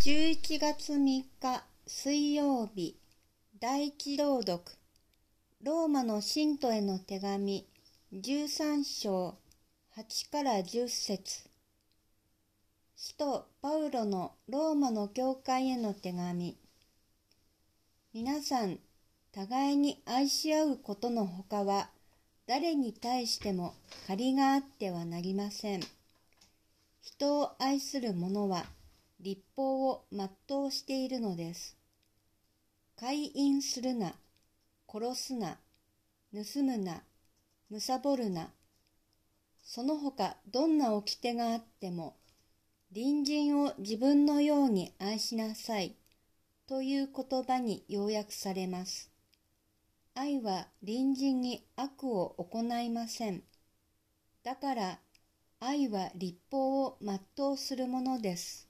11月3日水曜日第一朗読。ローマの信徒への手紙13章8から10節。使徒パウロのローマの教会への手紙。皆さん互いに愛し合うことのほかは誰に対しても借りがあってはなりません。人を愛する者は立法を全うしているのです。会員するな、殺すな、盗むな、貪るな。その他どんな掟があっても、隣人を自分のように愛しなさいという言葉に要約されます。愛は隣人に悪を行いません。だから愛は立法を全うするものです。